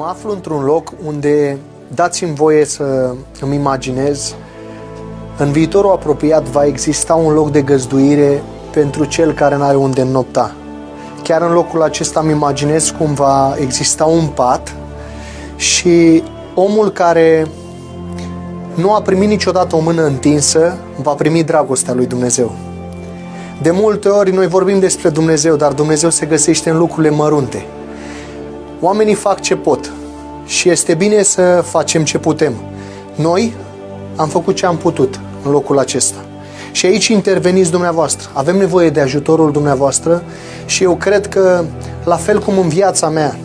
Mă aflu într-un loc unde dați-mi voie să îmi imaginez în viitorul apropiat va exista un loc de găzduire pentru cel care n-are unde înnopta. Chiar în locul acesta îmi imaginez cum va exista un pat și omul care nu a primit niciodată o mână întinsă va primi dragostea lui Dumnezeu. De multe ori noi vorbim despre Dumnezeu, dar Dumnezeu se găsește în lucrurile mărunte. Oamenii fac ce pot și este bine să facem ce putem. Noi am făcut ce am putut în locul acesta. Și aici interveniți dumneavoastră. Avem nevoie de ajutorul dumneavoastră și eu cred că, la fel cum în viața mea,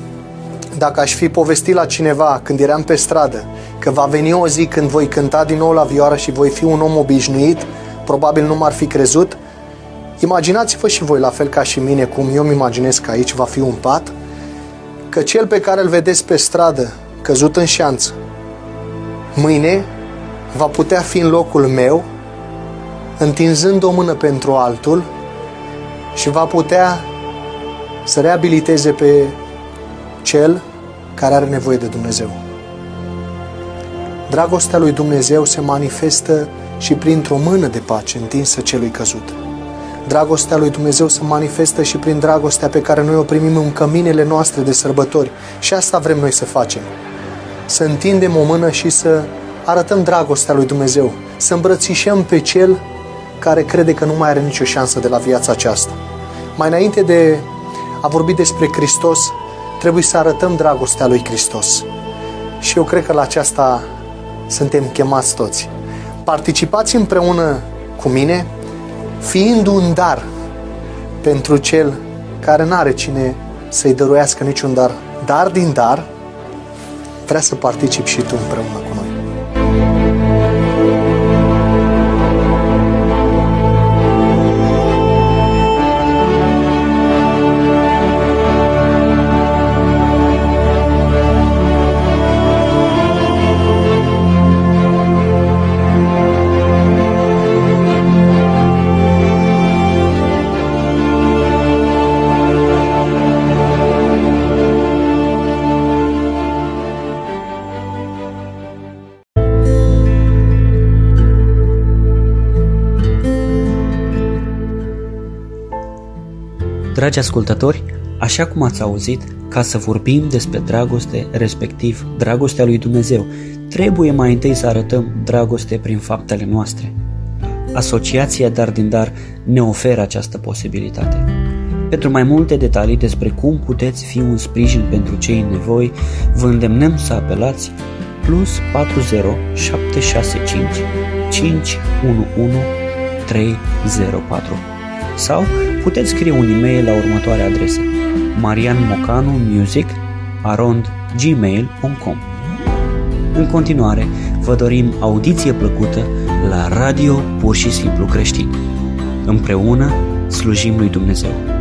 dacă aș fi povestit la cineva când eram pe stradă că va veni o zi când voi cânta din nou la vioară și voi fi un om obișnuit, probabil nu m-ar fi crezut. Imaginați-vă și voi, la fel ca și mine, cum eu îmi imaginez că aici va fi un pat, că cel pe care îl vedeți pe stradă, căzut în șanță, mâine va putea fi în locul meu, întinzând o mână pentru altul și va putea să reabiliteze pe cel care are nevoie de Dumnezeu. Dragostea lui Dumnezeu se manifestă și printr-o mână de pace întinsă celui căzut. Dragostea lui Dumnezeu se manifestă și prin dragostea pe care noi o primim în căminele noastre de sărbători. Și asta vrem noi să facem. Să întindem o mână și să arătăm dragostea lui Dumnezeu. Să îmbrățișăm pe Cel care crede că nu mai are nicio șansă de la viața aceasta. Mai înainte de a vorbi despre Hristos, trebuie să arătăm dragostea lui Hristos. Și eu cred că la aceasta suntem chemați toți. Participați împreună cu mine, fiind un dar pentru cel care nu are cine să-i dăruiască niciun dar. Dar din dar, vrea să particip și tu împreună cu noi. Dragi ascultători, așa cum ați auzit, ca să vorbim despre dragoste, respectiv dragostea lui Dumnezeu, trebuie mai întâi să arătăm dragoste prin faptele noastre. Asociația Dar din Dar ne oferă această posibilitate. Pentru mai multe detalii despre cum puteți fi un sprijin pentru cei în nevoi, vă îndemnăm să apelați plus 40 765 511 304 sau puteți scrie un e-mail la următoarea adresă marianmocanu.music@gmail.com. În continuare, vă dorim audiție plăcută la Radio Pur și Simplu Creștin. Împreună slujim lui Dumnezeu.